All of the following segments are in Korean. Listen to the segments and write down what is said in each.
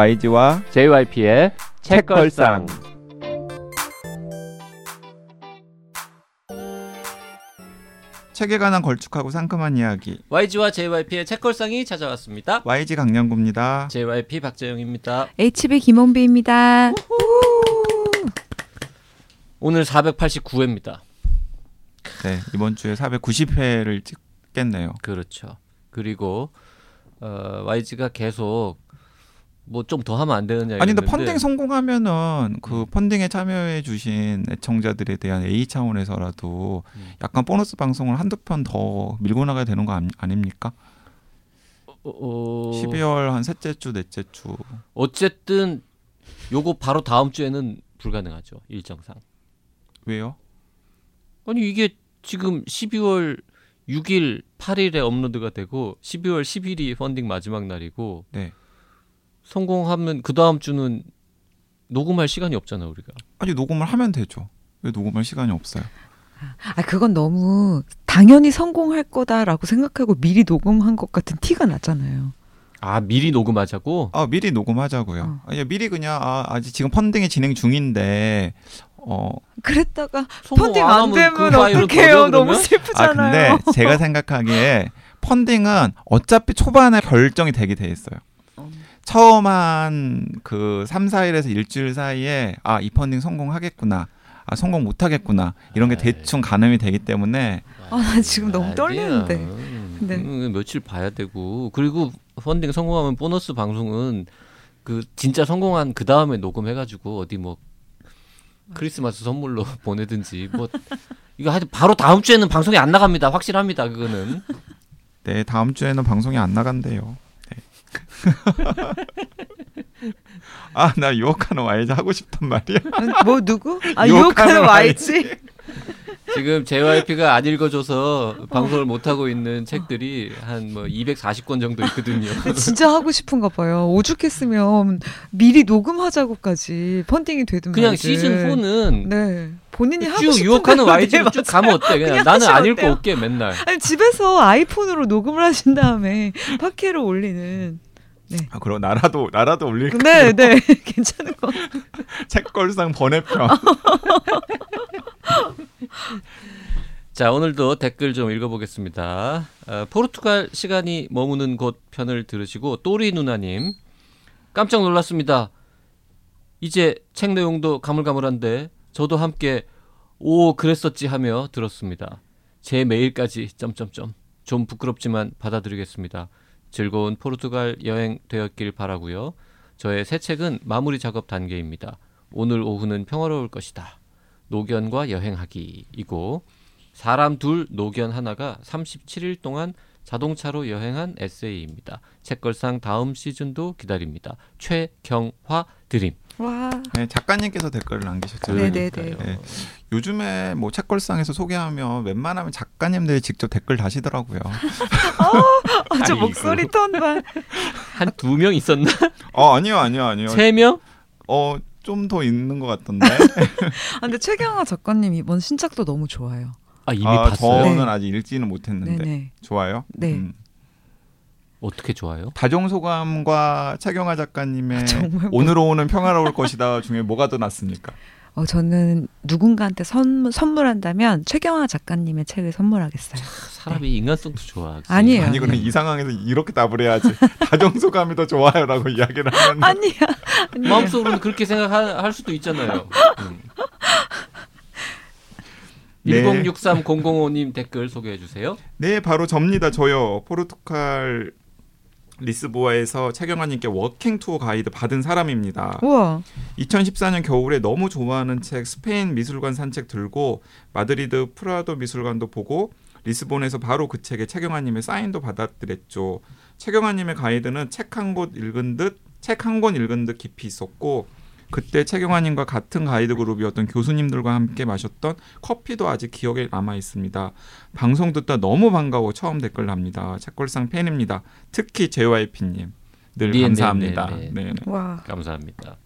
YG와 JYP의 책걸상. 책에 관한 걸쭉하고 상큼한 이야기 YG와 JYP의 책걸상이 찾아왔습니다. YG 강량구입니다. JYP 박재영입니다. HB 김원비입니다. 오늘 489회입니다. 네, 이번 주에 490회를 찍겠네요. 그렇죠. 그리고 어, YG가 계속 뭐 좀 더 하면 안 되느냐 아니 근데 펀딩 성공하면은 그 음. 펀딩에 참여해 주신 애청자들에 대한 A 차원에서라도 음. 약간 보너스 방송을 한두 편 더 밀고 나가야 되는 거 아닙니까? 어, 어, 12월 한 셋째 주, 넷째 주. 어쨌든 요거 바로 다음 주에는 불가능하죠. 일정상. 왜요? 아니 이게 지금 12월 6일, 8일에 업로드가 되고 12월 10일이 펀딩 마지막 날이고 네. 성공하면 그 다음 주는 녹음할 시간이 없잖아 우리가. 아니 녹음을 하면 되죠. 왜 녹음할 시간이 없어요? 아 그건 너무 당연히 성공할 거다라고 생각하고 미리 녹음한 것 같은 티가 나잖아요. 아 미리 녹음하자고? 아 미리 녹음하자고요. 어. 아니 미리 그냥 아, 아직 지금 펀딩이 진행 중인데 어 그랬다가 펀딩 안 안 되면 그 어떡해요? 너무 그러면? 아 슬프잖아요. 근데 제가 생각하기에 펀딩은 어차피 초반에 결정이 되게 돼 있어요. 어. 처음 한그 3, 4일에서 일주일 사이에 아, 이 펀딩 성공하겠구나. 아, 성공 못 하겠구나. 이런 게 아이. 대충 가늠이 되기 때문에 아, 나 지금 너무 아니야. 떨리는데. 음, 네. 음, 며칠 봐야 되고 그리고 펀딩 성공하면 보너스 방송은 그 진짜 성공한 그 다음에 녹음해가지고 어디 뭐 크리스마스 선물로 보내든지 뭐 이거 하여튼 바로 다음 주에는 방송이 안 나갑니다. 확실합니다. 그거는 네, 다음 주에는 방송이 안 나간대요. 네. 아, 나 유혹하는 와이즈 하고 싶단 말이야. 뭐 누구? 아 유혹하는 유혹하는 YG. 지금 JYP가 안 읽어줘서 방송을 못 하고 있는 책들이 한 뭐 240권 정도 있거든요. 진짜 하고 싶은가 봐요. 오죽했으면 미리 녹음하자고까지 펀딩이 되든 그냥 말든. 시즌 4는 네 본인이 하고 쭉 싶은 유혹하는 YG로 네, 쭉. 가면 어때? 그냥 그냥 나는 안 읽고 어때요? 올게 맨날. 아니 집에서 아이폰으로 녹음을 하신 다음에 팟캐로 올리는. 아, 그럼 나라도 나라도 올릴 네, 네, 괜찮은 거. 책걸상 번외편. 자 오늘도 댓글 좀 읽어보겠습니다. 어, 포르투갈 시간이 머무는 곳 편을 들으시고 또리 누나님 깜짝 놀랐습니다. 이제 책 내용도 가물가물한데 저도 함께 오 그랬었지 하며 들었습니다. 제 메일까지 점점점 좀 부끄럽지만 받아들이겠습니다. 즐거운 포르투갈 여행 되었길 바라고요. 저의 새 책은 마무리 작업 단계입니다. 오늘 오후는 평화로울 것이다. 노견과 여행하기이고 사람 둘 노견 하나가 37일 동안 자동차로 여행한 에세이입니다. 책걸상 다음 시즌도 기다립니다. 최경화 드림. 와, 네, 작가님께서 댓글을 남기셨잖아요. 네, 네. 네. 요즘에 뭐 책걸상에서 소개하면 웬만하면 작가님들이 직접 댓글 다시더라고요. 아, 저. 목소리 톤만. 한 두 명 있었나? 어 아니요 아니요 아니요. 세 명? 어 좀 더 있는 것 같던데. 아, 근데 최경화 작가님 이번 신작도 너무 좋아요. 아 이미 아, 봤어요. 저는 네. 아직 읽지는 못했는데 네네. 좋아요. 네. 음. 어떻게 좋아요? 다정소감과 최경화 작가님의 아, 뭐- 오늘 오후는 평화로울 것이다 중에 뭐가 더 낫습니까? 어, 저는 누군가한테 선, 선물한다면 최경화 작가님의 책을 선물하겠어요. 사람이 인간성도 좋아. 아니에요. 아니 그럼 이 상황에서 이렇게 답을 해야지. 다정소감이 더 좋아요라고 이야기를 하면 아니야. 아니야. 마음속으로는 그렇게 생각할 수도 있잖아요. 음. 네. 1063005님 댓글 소개해 주세요. 네, 바로 접니다. 저요. 포르투갈 리스보아에서 최경환님께 walking tour 가이드 받은 사람입니다. 우와. 2014년 겨울에 너무 좋아하는 책 스페인 미술관 산책 들고 마드리드 프라도 미술관도 보고 리스본에서 바로 그 책에 최경환님의 사인도 받았더랬죠. 최경환님의 가이드는 책 한 곳 읽은 듯 책 한 권 읽은 듯 깊이 있었고 그때 최경환님과 같은 가이드 그룹이었던 교수님들과 함께 마셨던 커피도 아직 기억에 남아 있습니다. 방송 듣다 너무 반가워 처음 댓글 납니다. 책걸상 팬입니다. 특히 JYP님 늘 네, 감사합니다. 네, 네, 네, 네. 와. 감사합니다.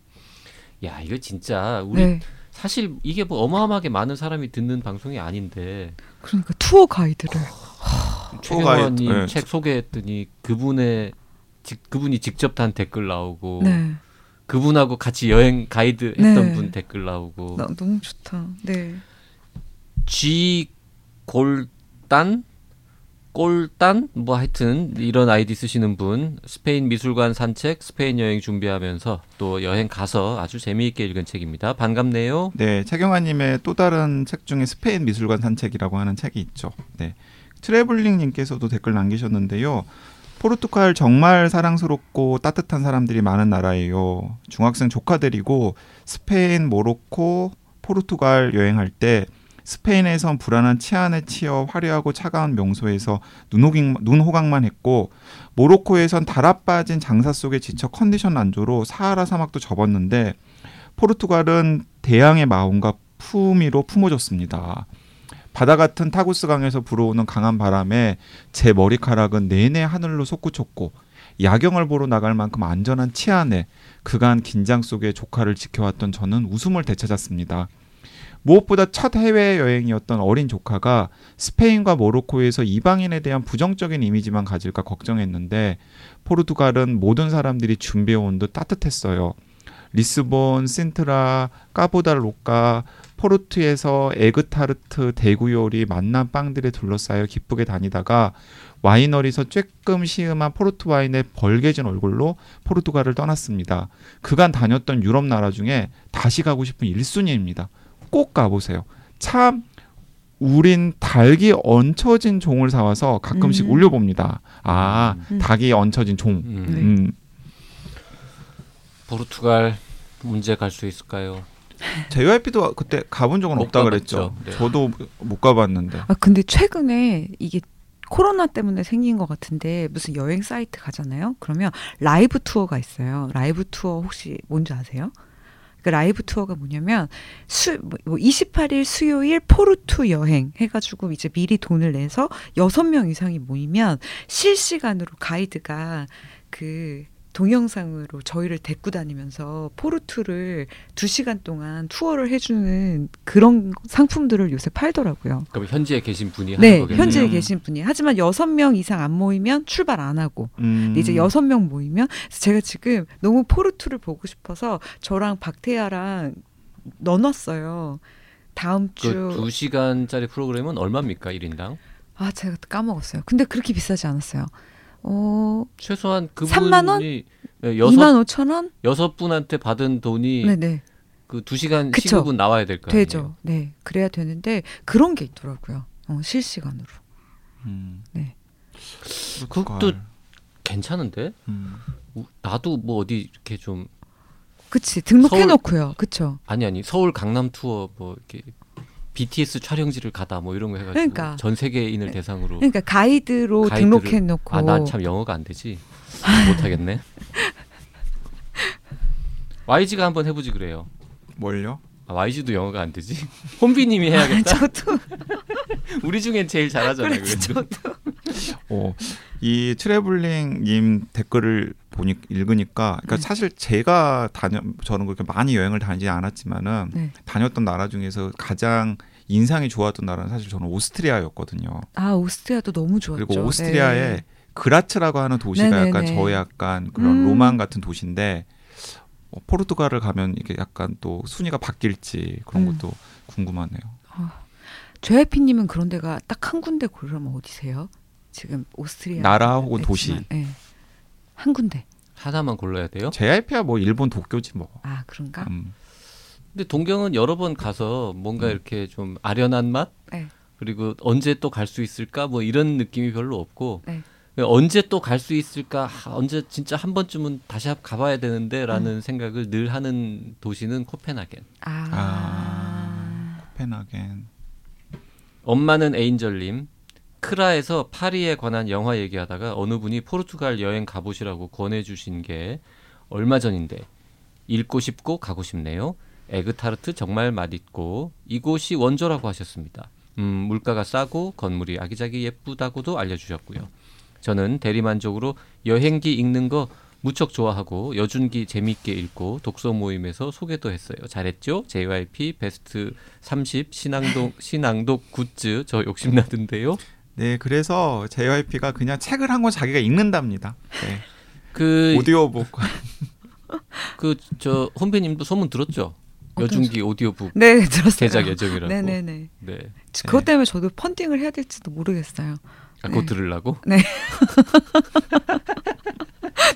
야 이거 진짜 우리 네. 사실 이게 뭐 어마어마하게 많은 사람이 듣는 방송이 아닌데 그러니까 투어 가이드를. 최경환님 네. 책 소개했더니 그분의 직- 그분이 직접 단 댓글 나오고 네. 그분하고 같이 여행 가이드 했던 네. 분 댓글 나오고 나, 너무 좋다. 네. G 골단 꼴단 뭐 하여튼 이런 아이디 쓰시는 분 스페인 미술관 산책 스페인 여행 준비하면서 또 여행 가서 아주 재미있게 읽은 책입니다 반갑네요 네, 최경환님의 또 다른 책 중에 스페인 미술관 산책이라고 하는 책이 있죠. 네, 트래블링님께서도 댓글 남기셨는데요. 포르투갈 정말 사랑스럽고 따뜻한 사람들이 많은 나라예요. 중학생 조카들이고 스페인, 모로코, 포르투갈 여행할 때 스페인에선 불안한 치안에 치여 화려하고 차가운 명소에서 눈호강, 눈호강만 했고 모로코에선 달아 빠진 장사 속에 지쳐 컨디션 안조로 사하라 사막도 접었는데 포르투갈은 대양의 마음과 품위로 품어줬습니다. 바다 같은 타구스 강에서 불어오는 강한 바람에 제 머리카락은 내내 하늘로 솟구쳤고 야경을 보러 나갈 만큼 안전한 치안에 그간 긴장 속에 조카를 지켜왔던 저는 웃음을 되찾았습니다. 무엇보다 첫 해외 여행이었던 어린 조카가 스페인과 모로코에서 이방인에 대한 부정적인 이미지만 가질까 걱정했는데 포르투갈은 모든 사람들이 준비해온 듯 따뜻했어요. 리스본, 신트라, 까보달로카, 포르투에서 에그타르트, 대구 요리, 맛난 빵들에 둘러싸여 기쁘게 다니다가 와이너리에서 쬐끔 시음한 포르투 와인의 벌개진 얼굴로 포르투갈을 떠났습니다. 그간 다녔던 유럽 나라 중에 다시 가고 싶은 1순위입니다. 꼭 가보세요. 참 우린 닭이 얹혀진 종을 사와서 가끔씩 음. 올려봅니다. 아, 음. 닭이 얹혀진 종. 음, 네. 음, 포르투갈 언제 갈 수 있을까요 JYP도 그때 가본 적은 못 없다 가봤죠. 그랬죠. 네. 저도 못 가봤는데. 아 근데 최근에 이게 코로나 때문에 생긴 것 같은데 무슨 여행 사이트 가잖아요. 그러면 라이브 투어가 있어요. 라이브 투어 혹시 뭔지 아세요? 그 라이브 투어가 뭐냐면 수, 뭐 28일 수요일 포르투 여행 해가지고 이제 미리 돈을 내서 여섯 명 이상이 모이면 실시간으로 가이드가 그 동영상으로 저희를 데리고 다니면서 포르투를 두 시간 동안 투어를 해주는 그런 상품들을 요새 팔더라고요. 그럼 현지에 계신 분이 네, 하는 거겠네요 현지에 계신 분이. 하지만 여섯 명 이상 안 모이면 출발 안 하고. 음, 이제 여섯 명 모이면 제가 지금 너무 포르투를 보고 싶어서 저랑 박태야랑 넣어놨어요. 다음 주. 그 2시간짜리 프로그램은 얼마입니까 1인당 아 제가 감먹었어요. 근데 그렇게 비싸지 않았어요. 어, 최소한 그분이 3만 원? 예, 여섯 2만 5천 원? 여섯 분한테 받은 돈이 네네. 그두 시간 그쵸. 시급은 나와야 될 거 아니에요. 되죠. 네. 그래야 되는데 그런 게 있더라고요. 어, 실시간으로. 음. 네. 그것도 괜찮은데? 음. 우- 나도 뭐 어디 이렇게 좀 그치. 등록해 놓고요. 그쵸. 아니 아니 서울 강남 투어 뭐 이렇게 BTS 촬영지를 가다 뭐 이런 거 해가지고 그러니까. 전 세계인을 대상으로 그러니까 가이드로 가이드를- 등록해놓고. 아난참 영어가 안 되지 못하겠네. YG가 한번 해보지 그래요. 뭘요? 아, YG도 영어가 안 되지. 혼비님이 해야겠다. 저도 우리 중엔 제일 잘하잖아요. 그래, 그래도. 저도 어, 이 트래블링님 댓글을 보니 읽으니까, 그러니까 네. 사실 제가 다녀 저는 그렇게 많이 여행을 다니지 않았지만은 네. 다녔던 나라 중에서 가장 인상이 좋았던 나라는 사실 저는 오스트리아였거든요. 아 오스트리아도 너무 좋았죠. 그리고 오스트리아에 네. 그라츠라고 하는 도시가 네네네. 약간 저의 약간 그런 음. 로망 같은 도시인데 어, 포르투갈을 가면 이게 약간 또 순위가 바뀔지 그런 음. 것도 궁금하네요. JYP님은 그런 데가 딱 한 군데 고르면 어디세요? 지금 오스트리아 나라 혹은 도시. 네. 한 군데. 하나만 골라야 돼요. JYP야 뭐 일본 도쿄지 뭐. 아 그런가? 음. 근데 동경은 여러 번 가서 뭔가 음. 이렇게 좀 아련한 맛 네. 그리고 언제 또 갈 수 있을까 뭐 이런 느낌이 별로 없고 네. 언제 또 갈 수 있을까 하, 언제 진짜 한 번쯤은 다시 한- 가봐야 음. 되는데라는 생각을 늘 하는 도시는 코펜하겐. 아. 아. 코펜하겐. 엄마는 에인절님 크라에서 파리에 관한 영화 얘기하다가 어느 분이 포르투갈 여행 가보시라고 권해주신 게 얼마 전인데 읽고 싶고 가고 싶네요. 에그타르트 정말 맛있고 이곳이 원조라고 하셨습니다. 음, 물가가 싸고 건물이 아기자기 예쁘다고도 알려주셨고요. 저는 대리만족으로 여행기 읽는 거 무척 좋아하고 여준기 재밌게 읽고 독서 모임에서 소개도 했어요. 잘했죠? JYP 베스트 30 신앙독 신앙독 굿즈 저 욕심나던데요. 네, 그래서 JYP가 그냥 책을 한 권 자기가 읽는답니다. 네. 그 오디오북 그 저 혼배님도 소문 들었죠? 어떤 여중기 오디오북 네 들었어요. 제작 예정이라고. 네네네. 네. 그것 때문에 저도 펀딩을 해야 될지도 모르겠어요. 아, 그거 네. 들으려고?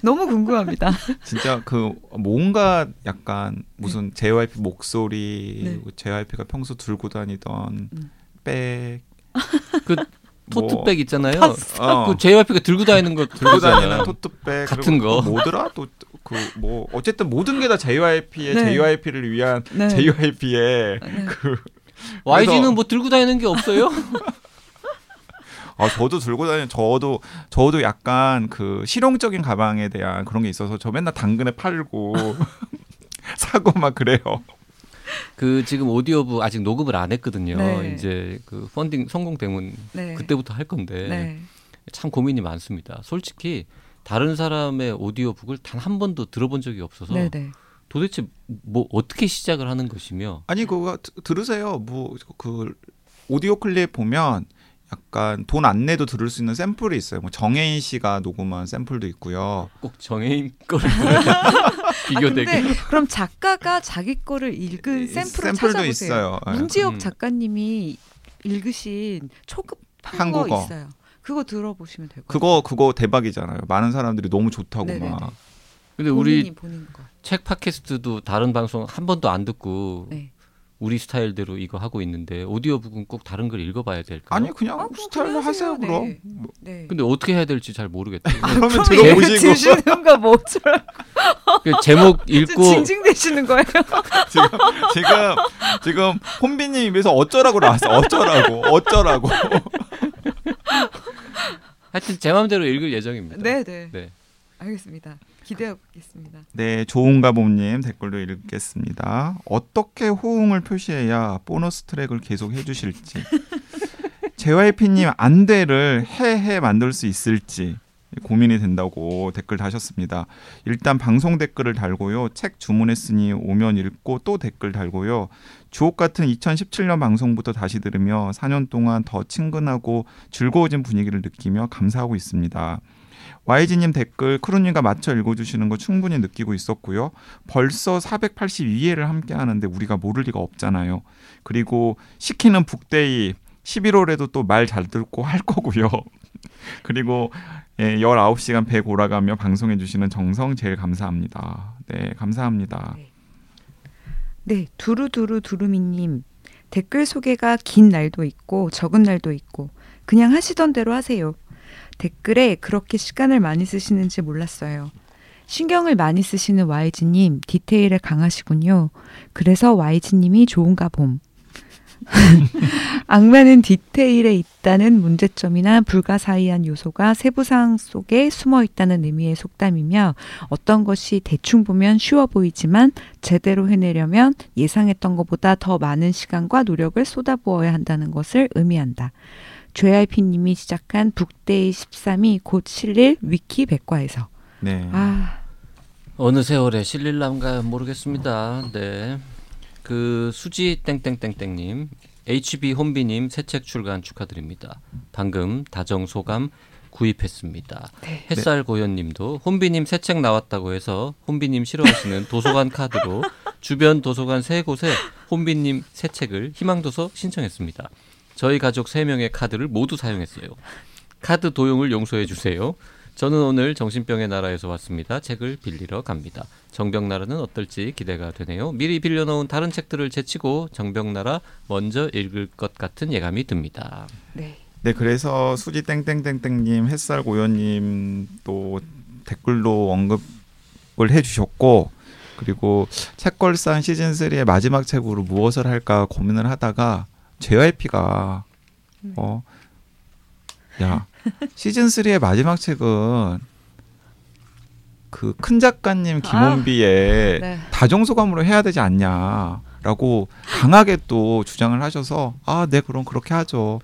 너무 궁금합니다. 진짜 그 뭔가 약간 무슨 JYP 목소리 네. JYP가 평소 들고 다니던 음. 백그 뭐, 토트백 있잖아요. 어, 그 JYP가 들고 다니는 거 들고 다니는. 토트백 같은 거. 또 뭐더라 또 그뭐 어쨌든 모든 게 다 JYP의 네. JYP를 위한 네. JYP의 네. 그 YG는 그래서- 뭐 들고 다니는 게 없어요? 아, 저도 들고 다니는 저도 저도 약간 그 실용적인 가방에 대한 그런 게 있어서 저 맨날 당근에 팔고 사고 막 그래요. 그 지금 오디오북 아직 녹음을 안 했거든요. 네. 이제 그 펀딩 성공 되면 네. 그때부터 할 건데 네. 참 고민이 많습니다. 솔직히 다른 사람의 오디오북을 단 한 번도 들어본 적이 없어서 네네. 도대체 뭐 어떻게 시작을 하는 것이며 아니 그거 드- 들으세요. 뭐 그 오디오 클립 보면 약간 돈 안 내도 들을 수 있는 샘플이 있어요. 뭐 정혜인 씨가 녹음한 샘플도 있고요. 꼭 정해인 거를 들어야 비교되게. 아, 그럼 작가가 자기 거를 읽은 이- 샘플을 샘플도 찾아보세요. 있어요. 예. 문지혁 음. 작가님이 읽으신 초급 한국어. 한국어 있어요. 그거 들어보시면 같아요. 그거 그거 대박이잖아요. 많은 사람들이 너무 좋다고 네네네. 막. 근데 본인이 우리 본인 거. 책 팟캐스트도 다른 방송 한 번도 안 듣고 네. 우리 스타일대로 이거 하고 있는데 오디오북은 꼭 다른 걸 읽어봐야 될까요? 아니 그냥 아, 그럼 스타일로 그냥 하세요 하세요. 그럼. 네. 뭐, 네. 근데 어떻게 해야 될지 잘 모르겠대요. 그러면 들어보시고 드시는 거 뭐죠? 그 제목 읽고 징징대시는 거예요? 지금 지금 지금 혼비님 입에서 어쩌라고 나왔어. 어쩌라고 어쩌라고. 하여튼 제 마음대로 읽을 예정입니다. 네, 네. 네. 알겠습니다. 기대하고 있겠습니다. 네, 좋은가 봄님 댓글로 읽겠습니다. 어떻게 호응을 표시해야 보너스 트랙을 계속 해주실지, JYP님 안돼를 해해 만들 수 있을지 고민이 된다고 댓글 다셨습니다. 일단 방송 댓글을 달고요, 책 주문했으니 오면 읽고 또 댓글 달고요. 주옥 같은 2017년 방송부터 다시 들으며 4년 동안 더 친근하고 즐거워진 분위기를 느끼며 감사하고 있습니다. YG님 댓글 크루님과 맞춰 읽어주시는 거 충분히 느끼고 있었고요. 벌써 482회를 함께 하는데 우리가 모를 리가 없잖아요. 그리고 시키는 북데이 11월에도 또 말 잘 듣고 할 거고요. 그리고 예, 19시간 배 골아가며 방송해 주시는 정성 제일 감사합니다. 네, 감사합니다. 네, 두루두루 두루미님 댓글 소개가 긴 날도 있고 적은 날도 있고 그냥 하시던 대로 하세요. 댓글에 그렇게 시간을 많이 쓰시는지 몰랐어요. 신경을 많이 쓰시는 YG님 디테일에 강하시군요. 그래서 YG님이 좋은가 봄. 악마는 디테일에 있다는 문제점이나 불가사의한 요소가 세부사항 속에 숨어 있다는 의미의 속담이며 어떤 것이 대충 보면 쉬워 보이지만 제대로 해내려면 예상했던 것보다 더 많은 시간과 노력을 쏟아부어야 한다는 것을 의미한다. JYP님이 시작한 북데이 13이 곧 실릴 위키 백과에서. 네. 아, 어느 세월에 실릴람가 모르겠습니다. 네. 그 수지 땡땡땡땡님, HB 혼비님 새 책 출간 축하드립니다. 방금 다정 소감 구입했습니다. 네. 햇살 고현님도 혼비님 새 책 나왔다고 해서 혼비님 싫어하시는 도서관 카드로 주변 도서관 세 곳에 혼비님 새 책을 희망도서 신청했습니다. 저희 가족 세 명의 카드를 모두 사용했어요. 카드 도용을 용서해 주세요. 저는 오늘 정신병의 나라에서 왔습니다. 책을 빌리러 갑니다. 정병나라는 어떨지 기대가 되네요. 미리 빌려놓은 다른 책들을 제치고 정병나라 먼저 읽을 것 같은 예감이 듭니다. 네. 네, 그래서 수지 땡땡땡땡님, 햇살 고현님 또 댓글로 언급을 해주셨고 그리고 책걸상 시즌 3의 마지막 책으로 무엇을 할까 고민을 하다가 JYP가 어, 야 시즌 3의 마지막 책은 그 큰 작가님 김원비의 네. 다정소감으로 해야 되지 않냐라고 강하게 또 주장을 하셔서 아, 네 그럼 그렇게 하죠.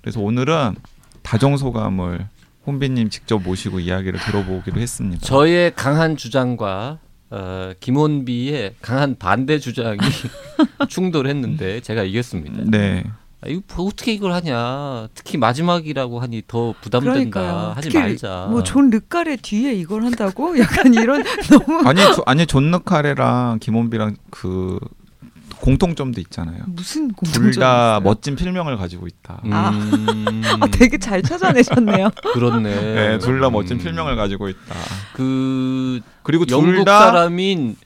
그래서 오늘은 다정소감을 혼비님 직접 모시고 이야기를 들어보기로 했습니다. 저의 강한 주장과 어, 김원비의 강한 반대 주장이 충돌했는데 제가 이겼습니다. 네, 아, 이거 뭐 어떻게 이걸 하냐. 특히 마지막이라고 하니 더 부담된다. 그러니까요. 하지 특히 말자. 뭐 존 르카레 뒤에 이걸 한다고? 약간 이런 너무 아니 조, 아니 존 르카레랑 김혼비랑 그 공통점도 있잖아요. 무슨 둘 공통점이 다? 멋진 필명을 가지고 있다. 음, 아. 아, 되게 잘 찾아내셨네요. 그렇네. 네, 둘다 음. 멋진 필명을 가지고 있다. 그 그리고 영국 둘 다 사람인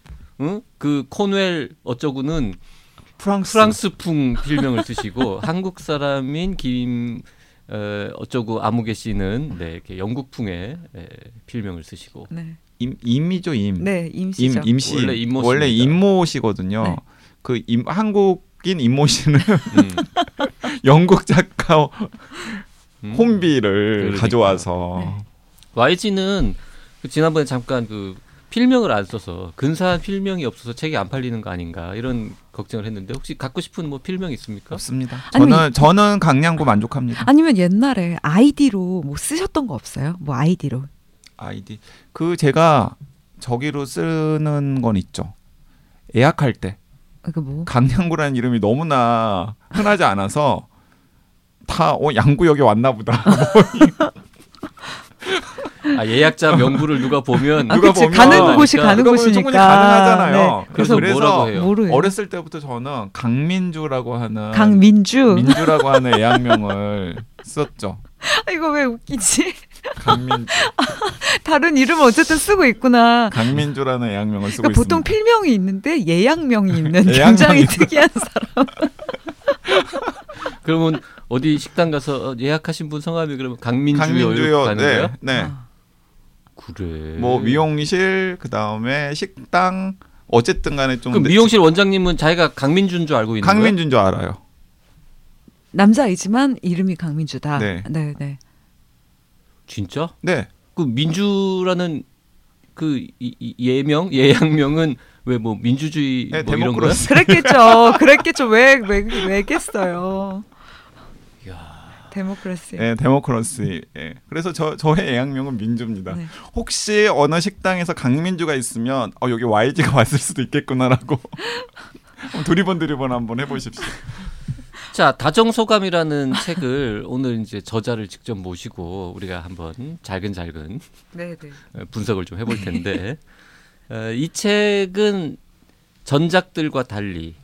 응? 그 콘웰 어쩌고는 프랑스. 프랑스 풍 필명을 쓰시고 한국 사람인 김 어, 어쩌고 아무개 씨는 네, 이렇게 영국풍의 에, 필명을 쓰시고 네, 임, 임이죠 임. 네 임시죠. 임 임씨 원래 임모 원래 씨입니다. 임모시거든요. 네. 그 임, 한국인 임모 씨는 음, 영국 작가 음. 혼비를 그러니까. 가져와서 네. YG는 그 지난번에 잠깐 그 필명을 안 써서 근사한 필명이 없어서 책이 안 팔리는 거 아닌가 이런 걱정을 했는데 혹시 갖고 싶은 뭐 필명 있습니까? 없습니다. 아니면 저는 저는 강량구 만족합니다. 아니면 옛날에 아이디로 뭐 쓰셨던 거 없어요? 뭐 아이디로 아이디 그 제가 저기로 쓰는 건 있죠. 예약할 때 그 뭐? 강양구라는 이름이 너무나 흔하지 않아서 다 어 양구 여기 왔나 보다. 아, 예약자 명부를 누가 보면 아, 누가 그치 보면 가는 곳이 그러니까 가는 곳이니까 가능하잖아요. 네. 그래서 그래서 뭐라고 해요? 모르요. 어렸을 때부터 저는 강민주라고 하는 강민주. 민주라고 하는 애학명을 썼죠. 아, 이거 왜 웃기지? 강민주, 다른 이름을 어쨌든 쓰고 있구나. 강민주라는 애학명을 쓰고 그러니까 보통 있습니다. 필명이 있는데 예약명이 있는 예약명이 굉장히. 특이한 사람. 그러면 어디 식당 가서 어, 예약하신 분 성함이 그러면 강민주요 강민주요. 네, 거예요? 네. 아, 그래. 뭐 미용실 그 다음에 식당 어쨌든 간에 좀 그럼 미용실 원장님은 자기가 강민주인 줄 알고 있는 거예요? 강민주인 줄 알아요. 남자이지만 이름이 강민주다. 네. 네, 네. 진짜? 네. 그 민주라는 그 예명 예약명은 왜 뭐 민주주의 네, 뭐 이런 거야? 그랬겠죠. 그랬겠죠. 왜, 왜, 왜겠어요. 데모크라시. 네, 데모크라시. 예. 그래서 저 저의 애학명은 민주입니다. 네. 혹시 어느 식당에서 강민주가 있으면 어 여기 YG가 왔을 수도 있겠구나라고 두리번 두리번 한번 해보십시오. 자 다정소감이라는 책을 오늘 이제 저자를 직접 모시고 우리가 한번 잘근잘근 네, 네. 어, 분석을 좀 해볼 텐데 어, 이 책은 전작들과 달리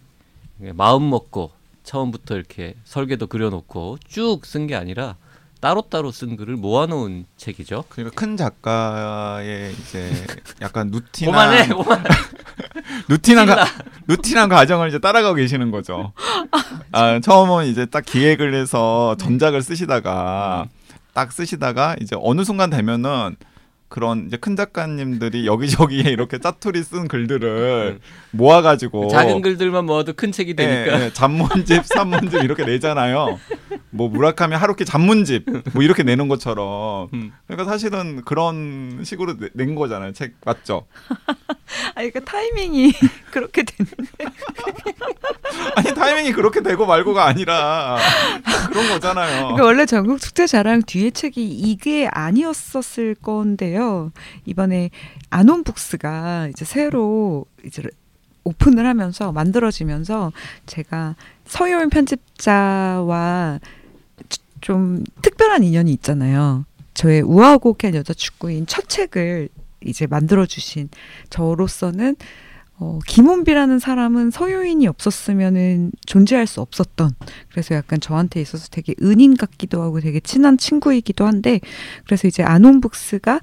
마음 먹고 처음부터 이렇게 설계도 그려놓고 쭉 쓴 게 아니라 따로따로 쓴 글을 모아놓은 책이죠. 그러니까 큰 작가의 이제 약간 누티나 그만해, 그만. 루틴한 가, 루틴한 과정을 이제 따라가고 계시는 거죠. 아, 처음은 이제 딱 기획을 해서 전작을 쓰시다가 딱 쓰시다가 이제 어느 순간 되면은 그런 이제 큰 작가님들이 여기저기에 이렇게 짜투리 쓴 글들을 모아가지고 작은 글들만 모아도 큰 책이 되니까. 예, 예, 잡문집, 산문집 이렇게 내잖아요. 뭐 무라카미 하루키 잡문집 뭐 이렇게 내는 것처럼. 음. 그러니까 사실은 그런 식으로 내- 낸 거잖아요. 책 맞죠? 아, 그러니까 타이밍이 그렇게 되는. 아니 타이밍이 그렇게 되고 말고가 아니라 그런 거잖아요. 그러니까 원래 전국 축제 자랑 뒤에 책이 이게 아니었었을 건데요. 이번에 아논북스가 이제 새로 이제 오픈을 하면서 만들어지면서 제가 서효인 편집자와 좀 특별한 인연이 있잖아요. 저의 우아하고 한 여자 축구인 첫 책을 이제 만들어 주신 저로서는 어, 김원비라는 사람은 서효인이 없었으면은 존재할 수 없었던 그래서 약간 저한테 있어서 되게 은인 같기도 하고 되게 친한 친구이기도 한데 그래서 이제 아논북스가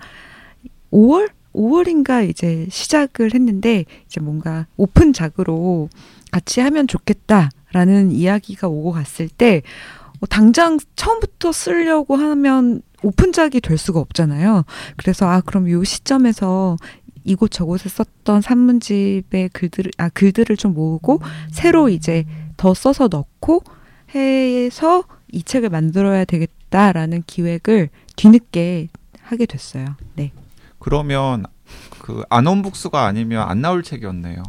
5월 5월인가 이제 시작을 했는데 이제 뭔가 오픈작으로 같이 하면 좋겠다라는 이야기가 오고 갔을 때 어, 당장 처음부터 쓰려고 하면 오픈작이 될 수가 없잖아요. 그래서 아 그럼 요 시점에서 이곳 저곳에 썼던 산문집의 글들을 아 글들을 좀 모으고 새로 이제 더 써서 넣고 해서 이 책을 만들어야 되겠다라는 기획을 뒤늦게 하게 됐어요. 네. 그러면 그 안원북스가 아니면 안 나올 책이었네요.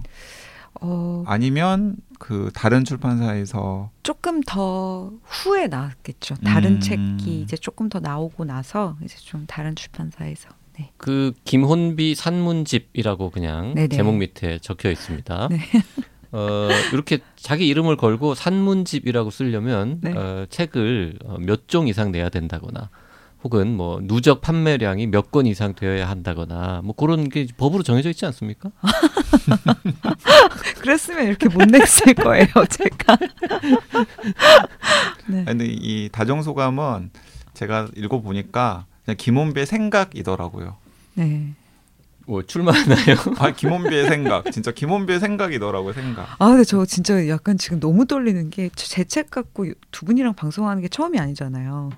어, 아니면 그 다른 출판사에서 조금 더 후에 나왔겠죠. 다른 음. 책이 이제 조금 더 나오고 나서 이제 좀 다른 출판사에서. 네. 그 김혼비 산문집이라고 그냥 네네. 제목 밑에 적혀 있습니다. 네. 어, 이렇게 자기 이름을 걸고 산문집이라고 쓰려면 네. 어, 책을 어, 몇종 이상 내야 된다거나 혹은 뭐 누적 판매량이 몇권 이상 되어야 한다거나 뭐 그런 게 법으로 정해져 있지 않습니까? 그랬으면 이렇게 못 냈을 거예요, 제가. 네. 근데 이 다정소감은 제가 읽어 보니까 그냥 김원비의 생각이더라고요. 네. 뭐 출마하나요? 아 김원비의 생각, 진짜 김원비의 생각이더라고요. 생각. 아, 근데 저 진짜 약간 지금 너무 떨리는 게 제 책 갖고 두 분이랑 방송하는 게 처음이 아니잖아요.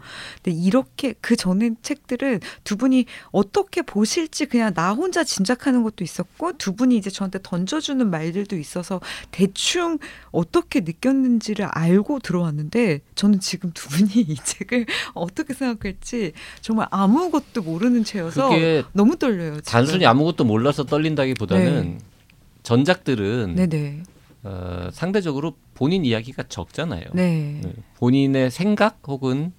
근데 이렇게 그 전에 책들은 두 분이 어떻게 보실지 그냥 나 혼자 짐작하는 것도 있었고 두 분이 이제 저한테 던져주는 말들도 있어서 대충 어떻게 느꼈는지를 알고 들어왔는데 저는 지금 두 분이 이 책을 어떻게 생각할지 정말 아무것도 모르는 채여서 너무 떨려요. 지금. 단순히 아무 것도 몰라서 떨린다기보다는 네. 전작들은 네네. 어, 상대적으로 본인 이야기가 적잖아요. 네. 네. 본인의 생각 혹은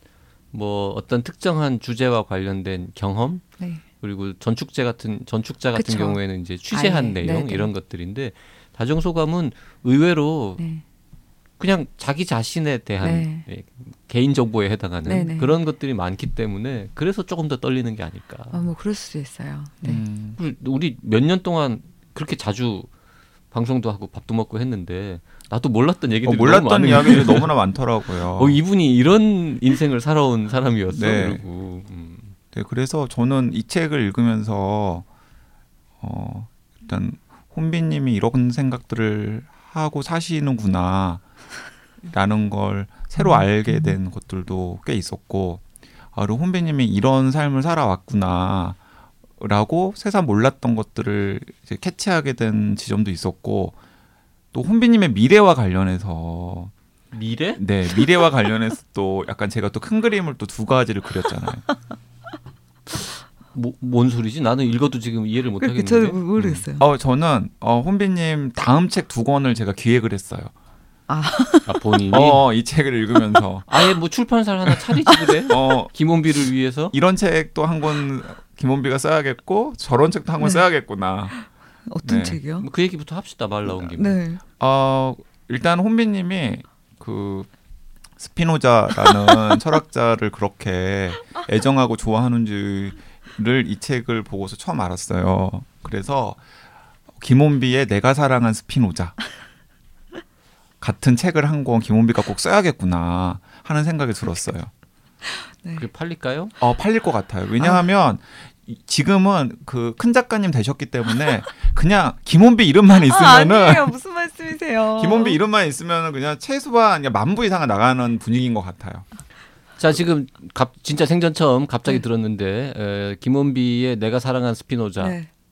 뭐 어떤 특정한 주제와 관련된 경험 네. 그리고 전축제 같은 전축자 같은 그쵸. 경우에는 이제 취재한 아예, 내용 네네. 이런 것들인데 다정소감은 의외로 네. 그냥 자기 자신에 대한 네. 예, 개인 정보에 해당하는 네네. 그런 것들이 많기 때문에 그래서 조금 더 떨리는 게 아닐까. 아, 뭐 그럴 수도 있어요. 네. 음, 우리 몇 년 동안 그렇게 자주 방송도 하고 밥도 먹고 했는데 나도 몰랐던 어, 얘기들이 너무 몰랐던 많은 이야기들이. 너무나 많더라고요. 어, 이분이 이런 인생을 살아온 사람이었어. 네. 그리고 음. 네, 그래서 저는 이 책을 읽으면서 어, 일단 혼비님이 이런 생각들을 하고 사시는구나 라는 걸 새로 음. 알게 된 것들도 꽤 있었고 아, 그리고 혼비님이 이런 삶을 살아왔구나 라고 세상 몰랐던 것들을 이제 캐치하게 된 지점도 있었고 또 혼비님의 미래와 관련해서 미래? 네 미래와 관련해서 또 약간 제가 또 큰 그림을 또 두 가지를 그렸잖아요. 뭐, 뭔 소리지? 나는 읽어도 지금 이해를 못 하겠는데. 저도 모르겠어요. 어 저는 어 혼비님 다음 책 두 권을 제가 기획을 했어요. 아, 본인이 어 이 책을 읽으면서 아예 뭐 출판사를 하나 차리지 그래? 어 김원비를 위해서? 이런 책도 한 권 김원비가 써야겠고 저런 책도 한권 네. 써야겠구나. 어떤 네. 책이요? 뭐 그 얘기부터 합시다. 말 나온 김에. 네. 어 일단 혼비님이 그 스피노자라는 철학자를 그렇게 애정하고 좋아하는지를 이 책을 보고서 처음 알았어요. 그래서 김원비의 내가 사랑한 스피노자 같은 책을 한 권 김원비가 꼭 써야겠구나 하는 생각이 들었어요. 네. 그게 팔릴까요? 어 팔릴 것 같아요. 왜냐하면 이- 지금은 그 큰 작가님 되셨기 때문에 그냥 김원비 이름만 아, 있으면은 아 니에요. 무슨 말씀이세요? 김원비 이름만 있으면은 그냥 최소한 그냥 만부 이상은 나가는 분위기인 것 같아요. 자 지금 갑, 진짜 생전 처음 갑자기 네. 들었는데 에, 김원비의 내가 사랑한 스피노자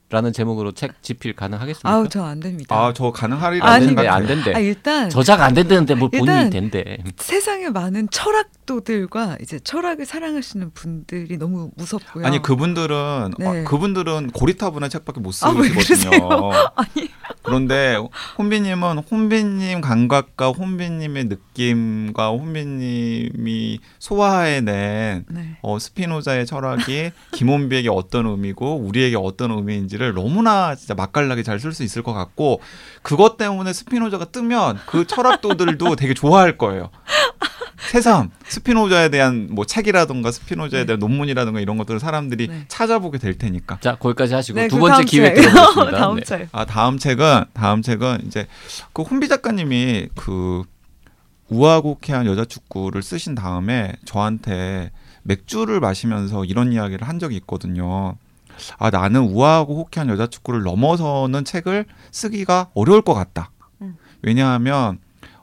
라는 네. 제목으로 책 집필 가능하겠습니까? 아우 저 안 됩니다. 아 저 가능하리라고 안 된대. 안 된대. 아, 일단 저작 안 된다는데 뭘 본인이 일단 된대. 세상에 많은 철학도들과 이제 철학을 사랑하시는 분들이 너무 무섭고요. 아니 그분들은 네. 어, 그분들은 고리타분한 책밖에 못 아, 왜 쓰시거든요. 아니. 그런데 혼비님은 혼비님 감각과 혼비님의 느낌과 혼비님이 소화해낸 네. 어, 스피노자의 철학이 김원비에게 어떤 의미고 우리에게 어떤 의미인지를 너무나 진짜 맛깔나게 잘 쓸 수 있을 것 같고 그것 때문에 스피노자가 뜨면 그 철학도들도 되게 좋아할 거예요. 새삼 스피노자에 대한 뭐 책이라든가 스피노자에 네. 대한 논문이라든가 이런 것들을 사람들이 네. 찾아보게 될 테니까. 자 거기까지 하시고 네, 두 그 번째 기회 책. 들어보겠습니다. 다음 네. 책. 아 다음 책은 다음 책은 이제 그 혼비 작가님이 그 우아하고 쾌한 여자 축구를 쓰신 다음에 저한테 맥주를 마시면서 이런 이야기를 한 적이 있거든요. 아 나는 우아하고 호쾌한 여자 축구를 넘어서는 책을 쓰기가 어려울 것 같다. 음. 왜냐하면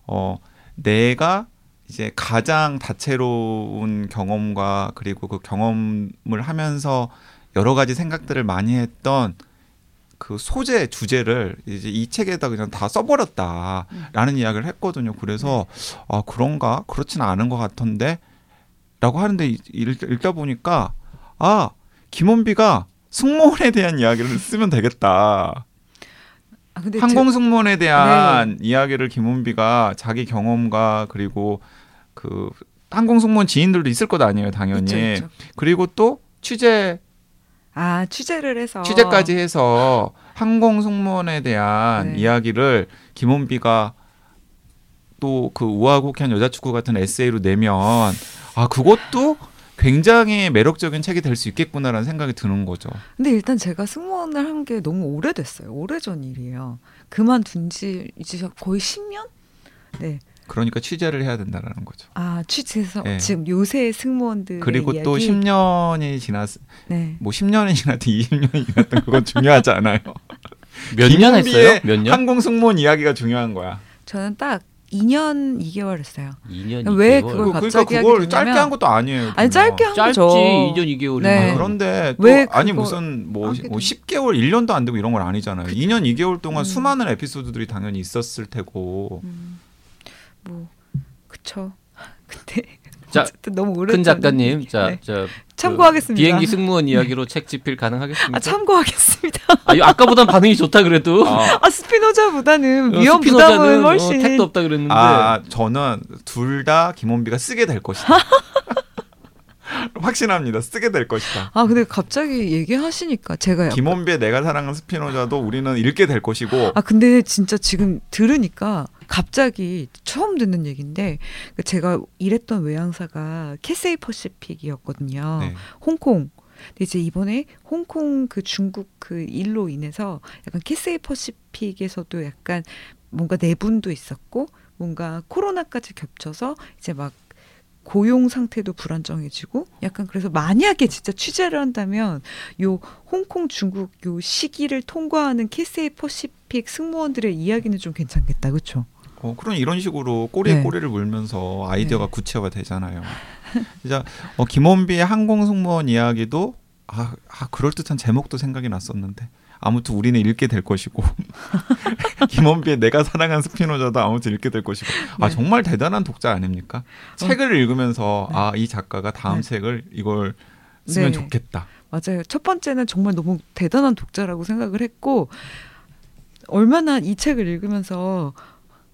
어 내가 이제 가장 다채로운 경험과 그리고 그 경험을 하면서 여러 가지 생각들을 많이 했던 그 소재 주제를 이제 이 책에다 그냥 다 써버렸다라는 이야기를 했거든요. 그래서 아 그런가 그렇지는 않은 것 같던데라고 하는데 이- 읽- 읽다 보니까 아 김원비가 승무원에 대한 이야기를 쓰면 되겠다. 아, 항공 승무원에 대한 이야기를 김원비가 자기 경험과 그리고 그 항공 승무원 지인들도 있을 것 아니에요, 제- 당연히. 있죠, 있죠. 그리고 또 취재 아 취재를 해서 취재까지 해서 항공 승무원에 대한 네. 이야기를 김원비가 또 그 우아곡한 여자축구 같은 에세이로 내면 아 그것도 굉장히 매력적인 책이 될 수 있겠구나라는 생각이 드는 거죠. 근데 일단 제가 승무원을 한 게 너무 오래됐어요. 오래전 일이에요. 그만둔 지 이제 거의 10년? 네. 그러니까 취재를 해야 된다라는 거죠. 아 취재서 네. 지금 요새 승무원들 그리고 또 10년이 지났 네. 뭐 10년이 지났든 20년이 지났든 그건 중요하지 않아요. 몇 년 했어요? 몇 년? 항공 승무원 이야기가 중요한 거야. 저는 딱 2년 2개월 했어요. 2년 왜 2개월. 그걸 그러니까 갑자기 그걸 하게 짧게 한 것도 아니에요. 아니. 짧게 한 짧지 거죠. 2년 2개월이면. 네. 아, 그런데 또 왜 아니 그거 무슨 뭐, 뭐 됐- 10개월, 1년도 안 되고 이런 건 아니잖아요. 2년, 2개월 동안 음. 수많은 에피소드들이 당연히 있었을 테고. 음, 뭐 그쵸. 근데 자, 어쨌든 너무 오래 큰 작가님, 자, 네. 저 참고하겠습니다. 비행기 승무원 이야기로 책 집필 가능하겠습니다. 아 참고하겠습니다. 아, 이 아까보단 반응이 좋다 그래도. 아, 아 스피노자보다는 어, 위험 부담은 어, 훨씬 택도 없다 그랬는데. 아, 저는 둘 다 김원비가 쓰게 될 것이다. 확신합니다. 쓰게 될 것이다. 아 근데 갑자기 얘기하시니까 제가 약간- 김원비의 내가 사랑하는 스피노자도 우리는 읽게 될 것이고 아 근데 진짜 지금 들으니까 갑자기 처음 듣는 얘기인데 그 제가 일했던 외항사가 캐세이 퍼시픽이었거든요. 네. 홍콩. 근데 이제 이번에 홍콩 그 중국 그 일로 인해서 약간 캐세이 퍼시픽에서도 약간 뭔가 내분도 있었고 뭔가 코로나까지 겹쳐서 이제 막 고용 상태도 불안정해지고 약간 그래서 만약에 진짜 취재를 한다면 요 홍콩 중국 요 시기를 통과하는 캐세이 퍼시픽 승무원들의 이야기는 좀 괜찮겠다 그렇죠? 어, 그런 이런 식으로 꼬리에 네. 꼬리를 물면서 아이디어가 네. 구체화 되잖아요. 진짜 어, 김원비의 항공 승무원 이야기도 아, 아 그럴 듯한 제목도 생각이 났었는데 아무튼 우리는 읽게 될 것이고 김원비의 내가 사랑한 스피노자도 아무튼 읽게 될 것이고 아 네. 정말 대단한 독자 아닙니까? 책을 읽으면서 네. 아이 작가가 다음 네. 책을 이걸 쓰면 네. 좋겠다. 맞아요. 첫 번째는 정말 너무 대단한 독자라고 생각을 했고 얼마나 이 책을 읽으면서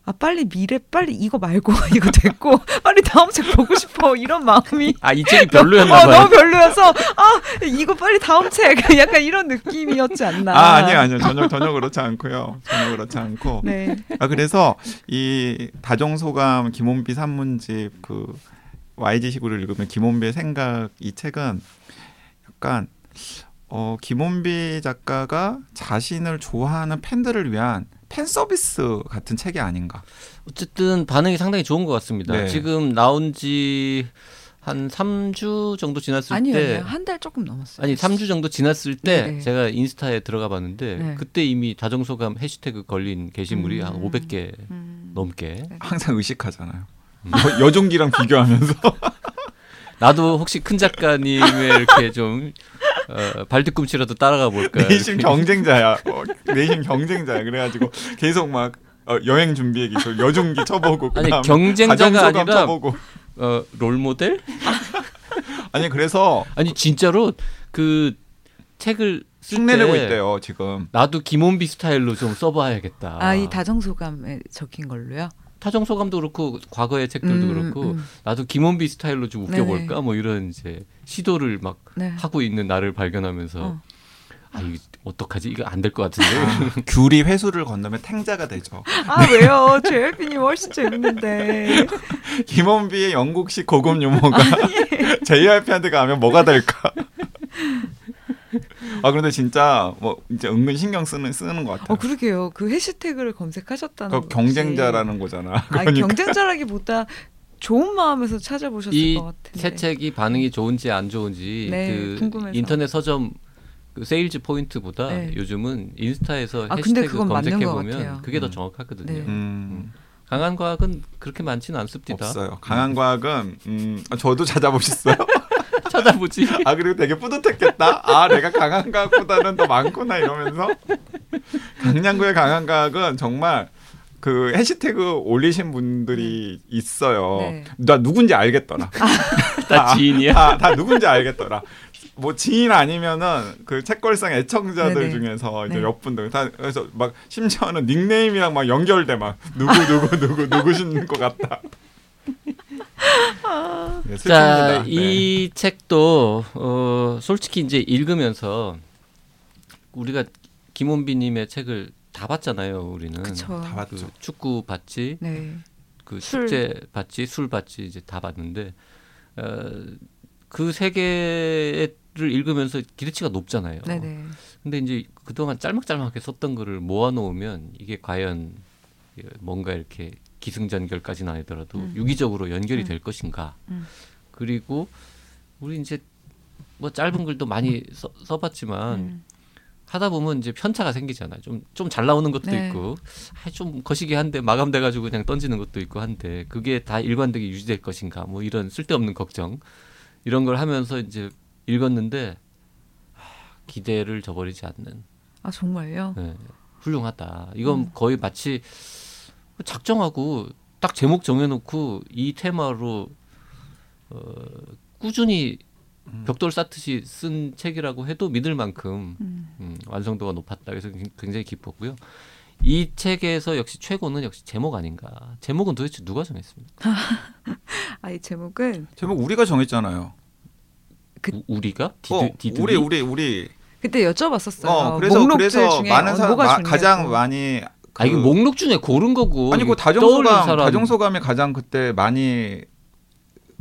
아 빨리 미래 빨리 이거 말고 이거 됐고 빨리 다음 책 보고 싶어 이런 마음이 아, 이 책이 별로였나 어, 봐요. 너무 별로여서 아 이거 빨리 다음 책 약간 이런 느낌이었지 않나. 아 아니요 아니요 전혀 전혀 그렇지 않고요 전혀 그렇지 않고 네. 아 그래서 이 다정소감 김원비 산문집 그 YG 시구를 읽으면 김원비의 생각 이 책은 약간 어 김원비 작가가 자신을 좋아하는 팬들을 위한 팬 서비스 같은 책이 아닌가. 어쨌든 반응이 상당히 좋은 것 같습니다. 네. 지금 나온 지 한 3주 정도 지났을 아니요, 때한달 조금 넘었어요. 아니 3주 정도 지났을 때 네네. 제가 인스타에 들어가 봤는데 네. 그때 이미 다정소감 해시태그 걸린 게시물이 한 음. 500개 음. 넘게 항상 의식하잖아요. 여, 여종기랑 비교하면서 나도 혹시 큰 작가님의 이렇게 좀 어, 발뒤꿈치라도 따라가 볼까 내심. 경쟁자야. 어, 내심 경쟁자야. 그래가지고 계속 막 어, 여행 준비얘기 여종기 쳐보고 아니 경쟁자가 다정소감 아니라 쳐보고 어, 롤 모델? 아니 그래서 아니 진짜로 그 책을 쓸 흉내내고 때 있대요 지금. 나도 김원비 스타일로 좀 써봐야겠다. 아 이 다정소감에 적힌 걸로요. 타정소감도 그렇고 과거의 책들도 음, 그렇고 음. 나도 김원비 스타일로 좀 웃겨볼까 네네. 뭐 이런 이제 시도를 막 네. 하고 있는 나를 발견하면서 어. 아 이거 어떡하지 이거 안 될 것 같은데 아, 귤이 회수를 건너면 탱자가 되죠. 아 왜요? JYP님 훨씬 재밌는데. 김원비의 영국식 고급 유머가 JYP한테 가면 뭐가 될까? 아 그런데 진짜 뭐 이제 은근 신경 쓰는 쓰는 것 같아요. 어 그러게요. 그 해시태그를 검색하셨다는 그 거지. 경쟁자라는 거잖아. 아니 그러니까 경쟁자라기보다 좋은 마음에서 찾아보셨을 이것 같은데. 새 책이 반응이 좋은지 안 좋은지 네, 그 궁금해서. 인터넷 서점 그 세일즈 포인트보다 네. 요즘은 인스타에서 아, 근데 해시태그 검색해 것 보면. 그게 더 음. 정확하거든요. 네. 음, 강한 과학은 그렇게 많지는 않습니다. 없어요. 강한 과학은 음, 아, 저도 찾아보셨어요? 찾아보지. 아 그리고 되게 뿌듯했겠다. 아 내가 강한 과학보다는 더 많구나 이러면서 강량구의 강한 과학은 정말 그 해시태그 올리신 분들이 있어요. 네. 나 누군지 알겠더라. 다 지인이야. 다, 다 누군지 알겠더라. 뭐 지인 아니면은 그 책걸상 애청자들 네네. 중에서 이제 네. 몇 분들 다 그래서 막 심지어는 닉네임이랑 막 연결돼 막 누구 누구 누구 누구신 것 같다. 네, 자. 네. 이 책도 어, 솔직히 이제 읽으면서 우리가 김원비님의 책을 다 봤잖아요. 우리는 그쵸. 다그 봤죠. 축구 봤지, 네. 그 술. 축제 봤지, 술 봤지 이제 다 봤는데 어, 그세 개를 읽으면서 기대치가 높잖아요. 네네. 근데 이제 그동안 짤막짤막하게 썼던 거를 모아놓으면 이게 과연 뭔가 이렇게 기승전결까지는 아니더라도 음. 유기적으로 연결이 음. 될 것인가. 음. 그리고 우리 이제 뭐 짧은 글도 많이 써, 써봤지만 음. 하다 보면 이제 편차가 생기잖아요. 좀 좀 잘 나오는 것도 네. 있고, 아, 좀 거시기 한데 마감돼 가지고 그냥 던지는 것도 있고 한데 그게 다 일관되게 유지될 것인가? 뭐 이런 쓸데없는 걱정 이런 걸 하면서 이제 읽었는데 아, 기대를 저버리지 않는 아 정말요? 네, 훌륭하다. 이건 음. 거의 마치 작정하고 딱 제목 정해놓고 이 테마로 어, 꾸준히 음. 벽돌 쌓듯이 쓴 책이라고 해도 믿을 만큼 음. 음, 완성도가 높았다. 그래서 굉장히 기뻤고요. 이 책에서 역시 최고는 역시 제목 아닌가. 제목은 도대체 누가 정했습니까? 아이 제목은 제목 우리가 정했잖아요. 그- 우, 우리가? 디드, 어? 우리 우리 우리. 그때 여쭤봤었어요. 어 그래서 목록들 그래서 중에 많은 어, 사람 마-. 가장 많이 그, 아 이거 목록 중에 고른 거고. 아니 그 다정소감 사람. 다정소감이 가장 그때 많이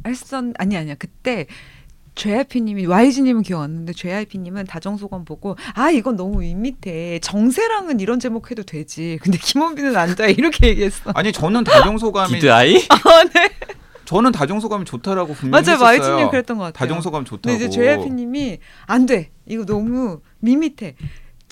했었 아니 아니야 그때 JYP님이 YG님은 기억 안 나는데 JYP님은 다정소감 보고 아 이건 너무 밋밋해 정세랑은 이런 제목 해도 되지 근데 김원빈은 안 돼 이렇게 얘기했어 아니 저는 다정소감이 디드 아이? 저는 다정소감이 좋다라고 분명히 맞아요 했었어요. YG님 그랬던 것 같아요 다정소감 좋다고. 근데 이제 JYP님이 안 돼 이거 너무 밋밋해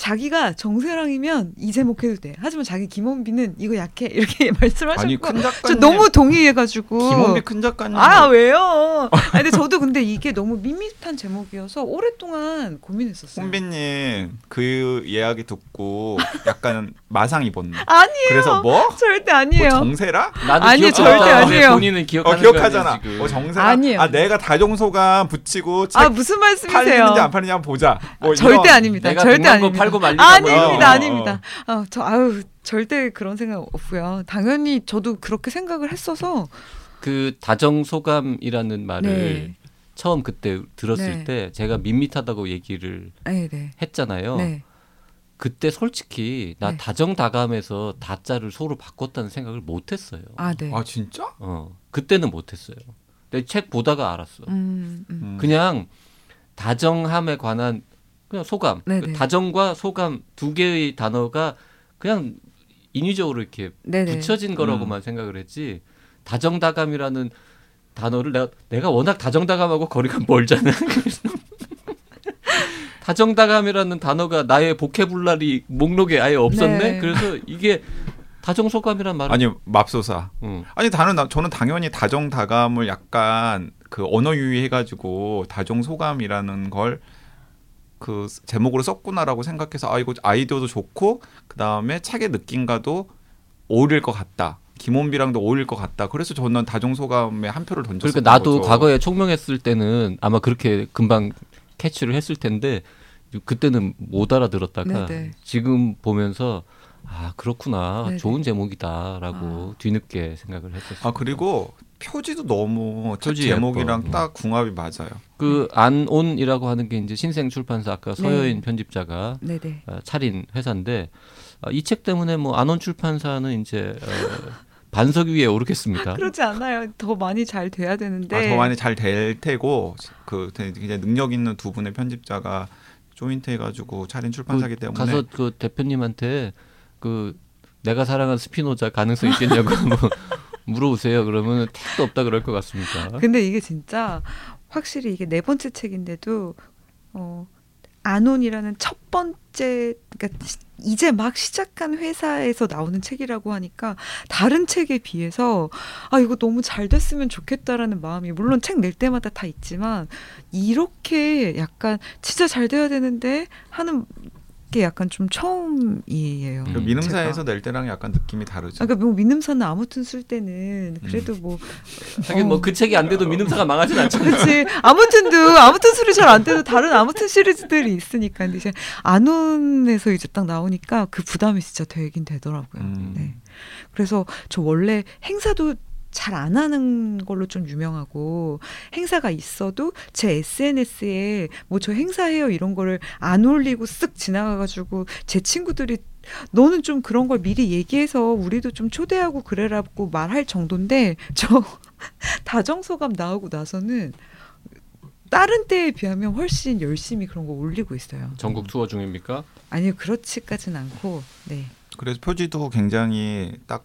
자기가 정세랑이면 이 제목 해도 돼 하지만 자기 김원빈은 이거 약해 이렇게 말씀하셨고 아니 큰저 작가님 너무 동의해가지고 김원비 큰 작가님 아 왜요? 아 근데 저도 근데 이게 너무 밋밋한 제목이어서 오랫동안 고민했었어요. 혼비님 그 이야기 듣고 약간 마상 입었네. 아니에요. 그래서 뭐? 절대 아니에요. 뭐 정세라? 나도 아니요, 기억하는데 절대 아니에요. 본인은 어 기억하는 기억하잖아. 거 아니야, 지금. 어 정세라? 아니에요. 아 내가 다정소감 붙이고 책아 무슨 말씀이세요? 팔리는지 안 한번 보자. 뭐 절대 이런. 아닙니다. 절대 아닙니다. 팔고 말리라고 아닙니다, 어, 어, 아닙니다. 아, 저 아유 절대 그런 생각 없고요. 당연히 저도 그렇게 생각을 했어서 그 다정소감이라는 말을 네, 처음 그때 들었을 네. 때 제가 밋밋하다고 얘기를 네, 네, 했잖아요. 네. 그때 솔직히 나 네. 다정다감에서 다자를 소로 바꿨다는 생각을 못했어요. 아 네. 아 진짜? 어 그때는 못했어요. 내 책 보다가 알았어. 음, 음. 음. 그냥 다정함에 관한 그냥 소감, 네네. 그 다정과 소감 두 개의 단어가 그냥 인위적으로 이렇게 네네. 붙여진 거라고만 생각을 했지 다정다감이라는 단어를 내가 내가 워낙 다정다감하고 거리가 멀잖아. 그래서 다정다감이라는 단어가 나의 보케블라리 목록에 아예 없었네. 네. 그래서 이게 다정소감이란 말은 아니 맙소사. 응. 아니 다는 나- 저는 당연히 다정다감을 약간 그 언어 유희해가지고 다정소감이라는 걸 그 제목으로 썼구나라고 생각해서 아 이거 아이디어도 좋고 그 다음에 책의 느낌과도 어울릴 것 같다. 김원비랑도 어울릴 것 같다. 그래서 저는 다정소감에 한 표를 던졌어요. 그러니까 나도 과거에 총명했을 때는 아마 그렇게 금방 캐치를 했을 텐데 그때는 못 알아들었다가 네네. 지금 보면서 아 그렇구나 네네. 좋은 제목이다라고 뒤늦게 생각을 했었어요. 아 그리고 표지도 너무 책 표지 제목이랑 예뻐. 딱 궁합이 맞아요. 그 안온이라고 하는 게 이제 신생 출판사 아까 서여인 네. 편집자가 네네. 어, 차린 회사인데 어, 이책 때문에 뭐 안온 출판사는 이제 어, 반석 위에 오르겠습니다. 그렇지 않아요. 더 많이 잘 돼야 되는데. 아, 더 많이 잘 될 테고 그 굉장히 능력 있는 두 분의 편집자가 조인트 해가지고 차린 출판사기 때문에 가서 그 대표님한테 그 내가 사랑한 스피노자 가능성 있겠냐고 뭐 물어보세요. 그러면 택도 없다 그럴 것 같습니다. 근데 이게 진짜 확실히 이게 네 번째 책인데도 어 아논이라는 첫 번째 그러니까 시- 이제 막 시작한 회사에서 나오는 책이라고 하니까 다른 책에 비해서 아 이거 너무 잘 됐으면 좋겠다라는 마음이 물론 책 낼 때마다 다 있지만 이렇게 약간 진짜 잘 돼야 되는데 하는 게 약간 좀 처음이에요. 그 음, 민음사에서 낼 때랑 약간 느낌이 다르죠. 아, 그러니까 뭐 민음사는 아무튼 쓸 때는 그래도 뭐 하긴 뭐그 책이 안 돼도 민음사가 망하진 않잖아요. 그렇지. 아무튼도 아무튼 술이 잘 안 돼도 다른 아무튼 시리즈들이 있으니까 근데 이제 안온에서 이제 딱 나오니까 그 부담이 진짜 되긴 되더라고요. 음. 네. 그래서 저 원래 행사도 잘 안 하는 걸로 좀 유명하고 행사가 있어도 제 SNS에 뭐 저 행사해요 이런 거를 안 올리고 쓱 지나가가지고 제 친구들이 너는 좀 그런 걸 미리 얘기해서 우리도 좀 초대하고 그래라고 말할 정도인데 저 다정소감 나오고 나서는 다른 때에 비하면 훨씬 열심히 그런 거 올리고 있어요. 전국 투어 중입니까? 아니요 그렇지까진 않고 네. 그래서 표지도 굉장히 딱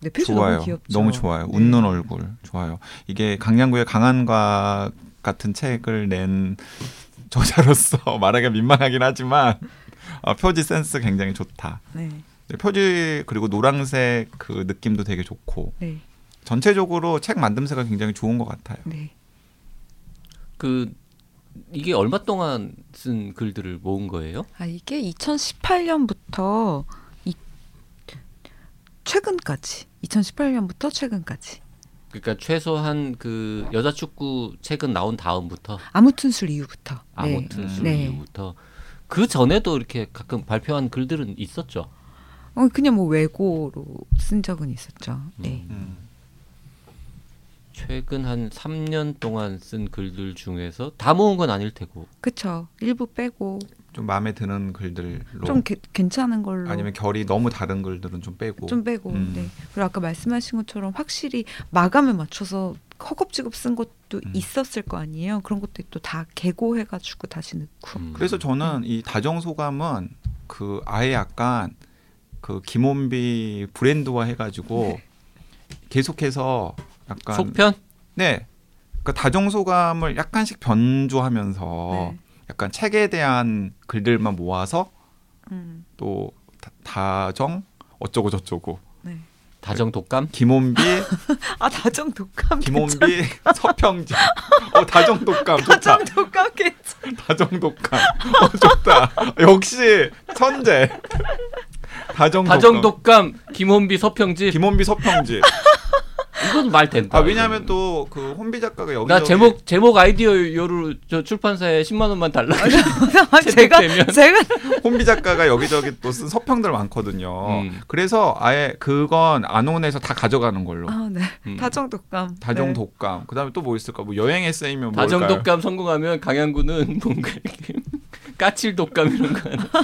네 좋아요. 너무 귀엽죠. 너무 좋아요. 네. 웃는 얼굴 좋아요. 이게 강양구의 강한 과학 같은 책을 낸 저자로서 말하기가 민망하긴 하지만 어, 표지 센스 굉장히 좋다. 네. 네, 표지 그리고 노란색 그 느낌도 되게 좋고 네. 전체적으로 책 만듦새가 굉장히 좋은 것 같아요. 네. 그 이게 얼마 동안 쓴 글들을 모은 거예요? 아 이게 2018년부터 이 최근까지 2018년부터 최근까지 그러니까 최소한 그 여자 축구 책은 나온 다음부터 아무튼 술 이후부터 아무튼 네. 술 네. 이후부터 그 전에도 이렇게 가끔 발표한 글들은 있었죠. 어, 그냥 뭐 외고로 쓴 적은 있었죠. 네. 음. 최근 한 3년 동안 쓴 글들 중에서 다 모은 건 아닐 테고. 그쵸. 일부 빼고 좀 마음에 드는 글들로 좀 게, 괜찮은 걸로 아니면 결이 너무 다른 글들은 좀 빼고 좀 빼고. 음. 네. 그리고 아까 말씀하신 것처럼 확실히 마감에 맞춰서 허겁지겁 쓴 것도 음. 있었을 거 아니에요. 그런 것도 또 다 개고해가지고 다시 넣고. 음. 그래서 저는 이 다정 소감은 그 아예 약간 그 김원비 브랜드화 해가지고 계속해서 약간 속편? 네. 그 다정 소감을 약간씩 변주하면서 네. 약간 책에 대한 글들만 모아서 음. 또 다, 다정 어쩌고 저쩌고 네. 다정 독감? 김원비 아 다정 독감. 김원비 서평지 어 다정 독감 다정 독감 괜찮. 다정 독감 어 좋다 역시 천재 다정 다정 독감 김혼비 서평집 김원비 서평지 이건 말 된다. 아 왜냐하면 또 그 혼비 작가가 여기 나 제목 제목 아이디어로 저 출판사에 10만 원만 달라. 제가. 제가 혼비 작가가 여기저기 또 쓴 서평들 많거든요. 음. 그래서 아예 그건 안온에서 다 가져가는 걸로. 아 네. 음. 다정 독감. 다정 네. 독감. 그다음에 또 뭐 있을까? 뭐 여행 에세이면 뭘까요? 다정 독감 성공하면 강양구는 뭔가 이렇게 까칠 독감 이런 거 하나.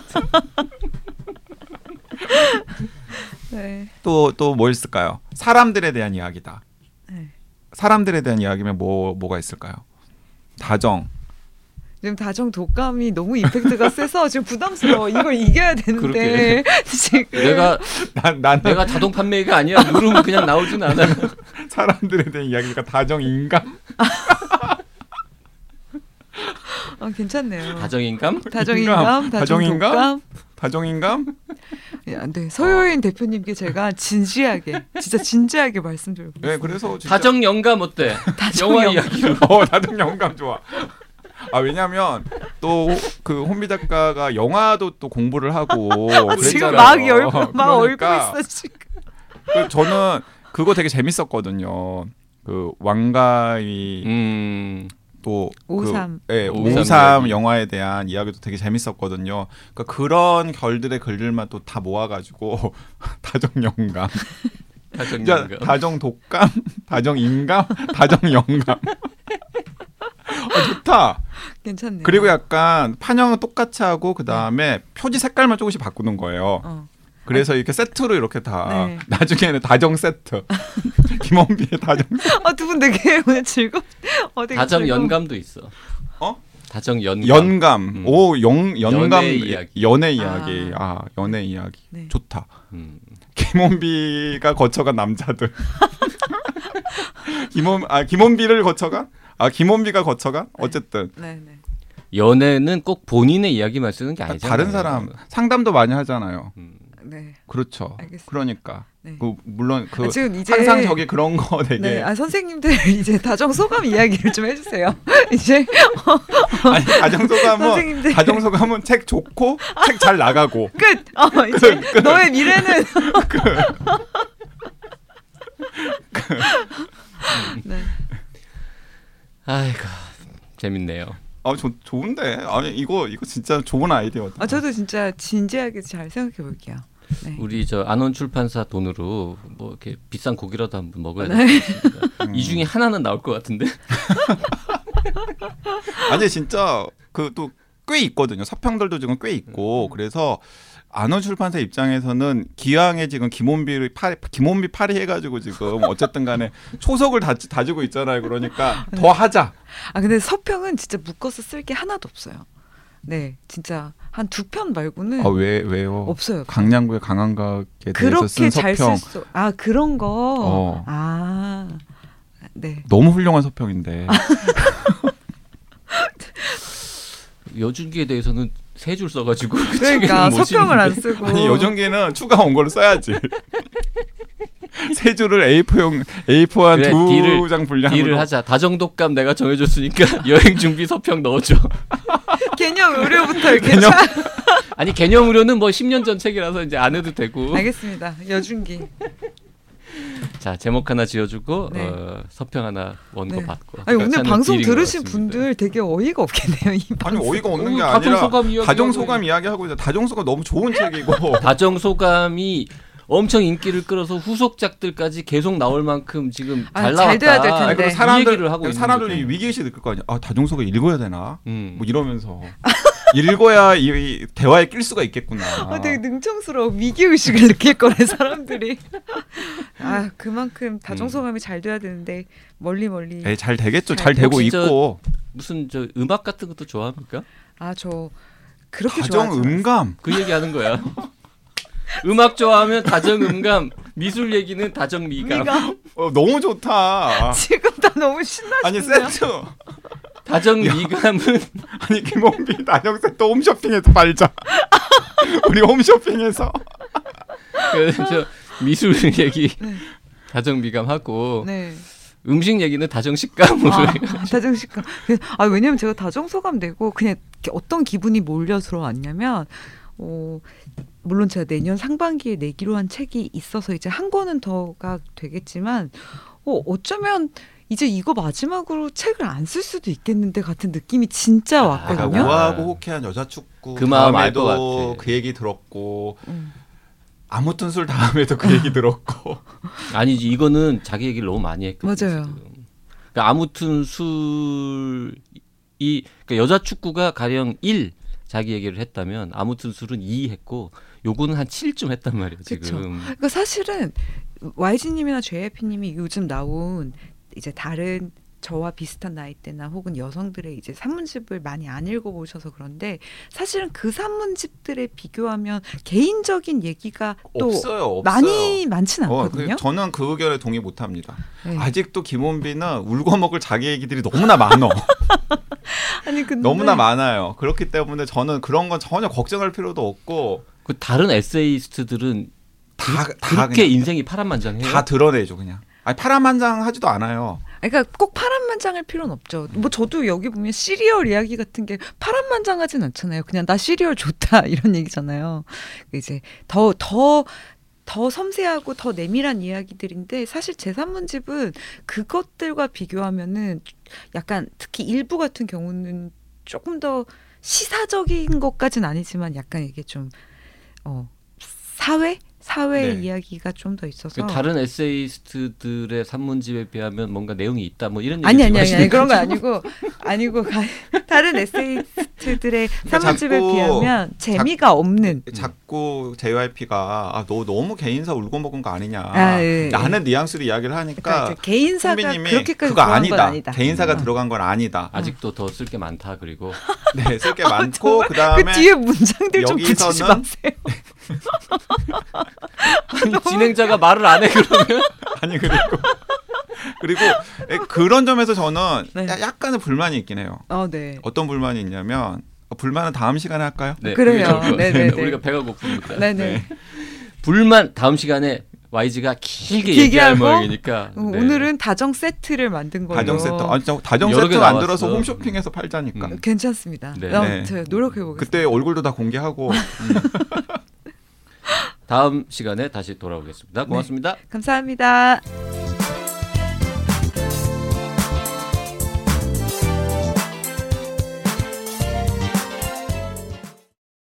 네. 또또 뭐 있을까요? 사람들에 대한 이야기다. 네. 사람들에 대한 이야기면 뭐 뭐가 있을까요? 다정. 지금 다정 독감이 너무 임팩트가 세서 지금 부담스러워. 이걸 이겨야 되는데 지금 내가 난 나는 내가 자동 판매가 아니야. 누르면 그냥 나오진 않아. 사람들에 대한 이야기가 다정 인감. 아, 괜찮네요. 다정 인감? 다정 인감, 다정 인감? 다정독감. 다정 인감? 야, 네 서효인 대표님께 제가 진지하게, 진짜 진지하게 말씀드리고. 네, 그래서 진짜 다정 영감 어때? 영화 다정영. 이야기로. 어, 다정 영감 좋아. 아 왜냐면 또 그 혼비 작가가 영화도 또 공부를 하고 아, 지금 그랬잖아요. 막 열고 막 얼고 그러니까 있어 지금. 그 저는 그거 되게 재밌었거든요. 그 왕가위 음. 또 오삼. 그, 예, 오삼 오삼 이야기. 영화에 대한 이야기도 되게 재밌었거든요. 그러니까 그런 결들의 글들만 또 다 모아가지고 다정 영감, 다정 영감. 다정 독감, 다정 인감, 다정 영감. 아, 좋다. 괜찮네요. 그리고 약간 판형은 똑같이 하고 그 다음에 표지 색깔만 조금씩 바꾸는 거예요. 어. 그래서 이렇게 세트로 이렇게 다 네. 나중에는 다정 세트. 김원비의 다정. 아, 두 분 되게 오늘 즐겁. 어, 되게 다정 즐거워. 연감도 있어. 어? 다정 연감. 연감. 음. 오, 영 연감 연애 이야기. 연애 이야기. 아. 아, 연애 이야기. 네. 좋다. 음. 김원비가 거쳐간 남자들. 김원 아 김원비를 거쳐간? 아 김원비가 거쳐간? 어쨌든 네, 네. 연애는 꼭 본인의 이야기만 쓰는 게 아니잖아요. 다른 사람 상담도 많이 하잖아요. 음. 네. 그렇죠. 알겠습니다. 그러니까 네. 그 물론 그 아, 지금 이제 항상 저기 그런 거 되게 네, 아 선생님들 이제 다정 소감 이야기를 좀 해주세요. 이제 아니 가정소감은 선생님들. 가정소감은 책 좋고 책 잘 나가고 끝. 어, 이제 너의 미래는. 네. 아이고 재밌네요. 아 조, 좋은데 아니 이거 이거 진짜 좋은 아이디어다. 아 저도 진짜 진지하게 잘 생각해 볼게요. 네. 우리 저 안원 출판사 돈으로 뭐 이렇게 비싼 고기라도 한번 먹어야 네. 되겠습니다. 음. 이 중에 하나는 나올 것 같은데. 아니 진짜 그 또 꽤 있거든요. 서평들도 지금 꽤 있고 그래서 안원 출판사 입장에서는 기왕에 지금 김원비 파 김원비 파리 해가지고 지금 어쨌든 간에 초석을 다, 다지고 있잖아요. 그러니까 더 하자. 아 근데 서평은 진짜 묶어서 쓸 게 하나도 없어요. 네, 진짜 한 두 편 말고는 아 왜 왜요? 없어요. 강량구의 강한각에 대해서 그렇게 쓴잘 서평 쓸 수. 아 그런 거. 어. 아 네. 너무 훌륭한 서평인데 여준기에 대해서는 세 줄 써가지고 그러니까 서평을 안. 쓰고. 아니 요정기는 추가 온 걸로 써야지. 세 줄을 A4용 A4 한 그래, 두 딜을- 장 분량으로 딜을 하자. 다정독감 내가 정해줬으니까 여행 준비 서평 넣어줘. 개념 의료부터 이렇게 개념- 쫙. 아니 개념 의료는 뭐 10년 전 책이라서 이제 안 해도 되고. 알겠습니다. 여준기. 자 제목 하나 지어주고 네. 어, 서평 하나 원고 네. 받고. 아니 오늘 방송 들으신. 분들 되게 어이가 없겠네요. 이 아니. 어이가 없는 게 어, 아니라 다정소감 이야기 다정소감 이야기하고 있어. 다정소감 너무 좋은 책이고 다정 소감이 엄청 인기를 끌어서 후속작들까지 계속 나올 만큼 지금 아, 잘잘 나왔다. 돼야 될 텐데. 아니, 사람들 하고 사람들이 거죠. 위기의식 느낄 거 아니야. 아 다정소가 읽어야 되나? 음. 뭐 이러면서 읽어야 이, 이 대화에 낄 수가 있겠구나. 아, 되게 능청스러워 위기 의식을 느낄 거네 사람들이. 아 그만큼 다정소감이 잘 돼야 되는데 멀리 멀리. 에이, 잘 되겠죠. 잘 혹시 되고 저- 있고 무슨 저 음악 같은 것도 좋아합니까? 아 저 그렇게 다정 좋아하지 음감 그 얘기하는 거야. 음악 좋아하면 다정 음감, 미술 얘기는 다정 미감. 어, 너무 좋다. 지금 다 너무 신나시네요. 아니 세트 다정 미감은 아니 김원비 나영 세트 홈쇼핑에서 팔자. 우리 홈쇼핑에서 그래서 미술 얘기 다정 미감 하고 네. 음식 얘기는 다정 식감으로. 아, 다정식감. 아 왜냐면 제가 다정소감 내고 그냥 어떤 기분이 몰려 들어왔냐면 어 물론 제가 내년 상반기에 내기로 한 책이 있어서 이제 한 권은 더가 되겠지만 어 어쩌면 이제 이거 마지막으로 책을 안 쓸 수도 있겠는데 같은 느낌이 진짜 아, 왔거든요. 우아하고 호쾌한 여자 축구 그 마음 알것. 그 얘기 들었고 음. 아무 튼 술 다음에도 그 얘기 들었고 아니지 이거는 자기 얘기를 너무 많이 했거든요. 맞아요. 지금. 그러니까 아무 튼 술이 그러니까 여자 축구가 가령 1 자기 얘기를 했다면 아무 튼 술은 2 했고 요거는 한 7쯤 했단 말이에요. 지금. 그러니까 사실은 YG님이나 JYP님이 요즘 나온 이제 다른 저와 비슷한 나이대나 혹은 여성들의 이제 산문집을 많이 안 읽어보셔서 그런데 사실은 그 산문집들에 비교하면 개인적인 얘기가 또 없어요 없어요. 많이 많진 어, 않거든요. 그, 저는 그 의견에 동의 못합니다. 네. 아직도 김원비는 울고 먹을 자기 얘기들이 너무나 많어. 아니 근데 너무나 많아요. 그렇기 때문에 저는 그런 건 전혀 걱정할 필요도 없고 그 다른 에세이스트들은 다, 다 그렇게 그냥 인생이 파란만장해요. 다 드러내죠 그냥. 아니 파란만장하지도 않아요. 그러니까 꼭 파란만장할 필요는 없죠. 뭐 저도 여기 보면 시리얼 이야기 같은 게 파란만장하진 않잖아요. 그냥 나 시리얼 좋다 이런 얘기잖아요. 이제 더 더 더 섬세하고 더 내밀한 이야기들인데 사실 제 산문집은 그것들과 비교하면은 약간 특히 일부 같은 경우는 조금 더 시사적인 것까지는 아니지만 약간 이게 좀 어, 사회 사회 네. 이야기가 좀 더 있어서 그 다른 에세이스트들의 산문집에 비하면 뭔가 내용이 있다 뭐 이런 얘기 아니 아니 아니, 아니 그런 거? 아니고 아니고 가, 다른 에세이스트들의 산문집에 자꾸- 비하면 재미가 없는 자꾸 JYP가 아, 너 너무 개인사 울고 먹은 거 아니냐. 아, 예, 예. 나는 뉘앙스로 이야기를 하니까 그러니까 개인사가 그렇게까지 그거 들어간 아니다. 건 아니다. 개인사가 어. 들어간 건 아니다. 아직도 더쓸 게 많다 그리고 네, 쓸 게 많고 정말 그 다음에 그 뒤에 문장들 좀 붙이지 여기서는- 마세요. 아니, 진행자가 말을 안 해 그러면 아니 그리고 그리고 에, 그런 점에서 저는 네. 야- 약간의 불만이 있긴 해요. 어, 네. 어떤 불만이 있냐면 어, 불만은 다음 시간에 할까요? 네, 그래요. 좋을 것 같아요. 네네네. 우리가 배가 고픕니다. 네네. 네. 불만 다음 시간에 YG가 길게 길게 얘기할 모양이니까 어, 네. 오늘은 다정 세트를 만든 걸로. 다정 세트. 아, 진짜 다정 여러 세트 개 만들어서. 홈쇼핑에서 팔자니까. 음. 괜찮습니다. 네. 어, 네. 노력해 보겠습니다. 그때 얼굴도 다 공개하고 다음 시간에 다시 돌아오겠습니다. 네. 고맙습니다. 네, 감사합니다.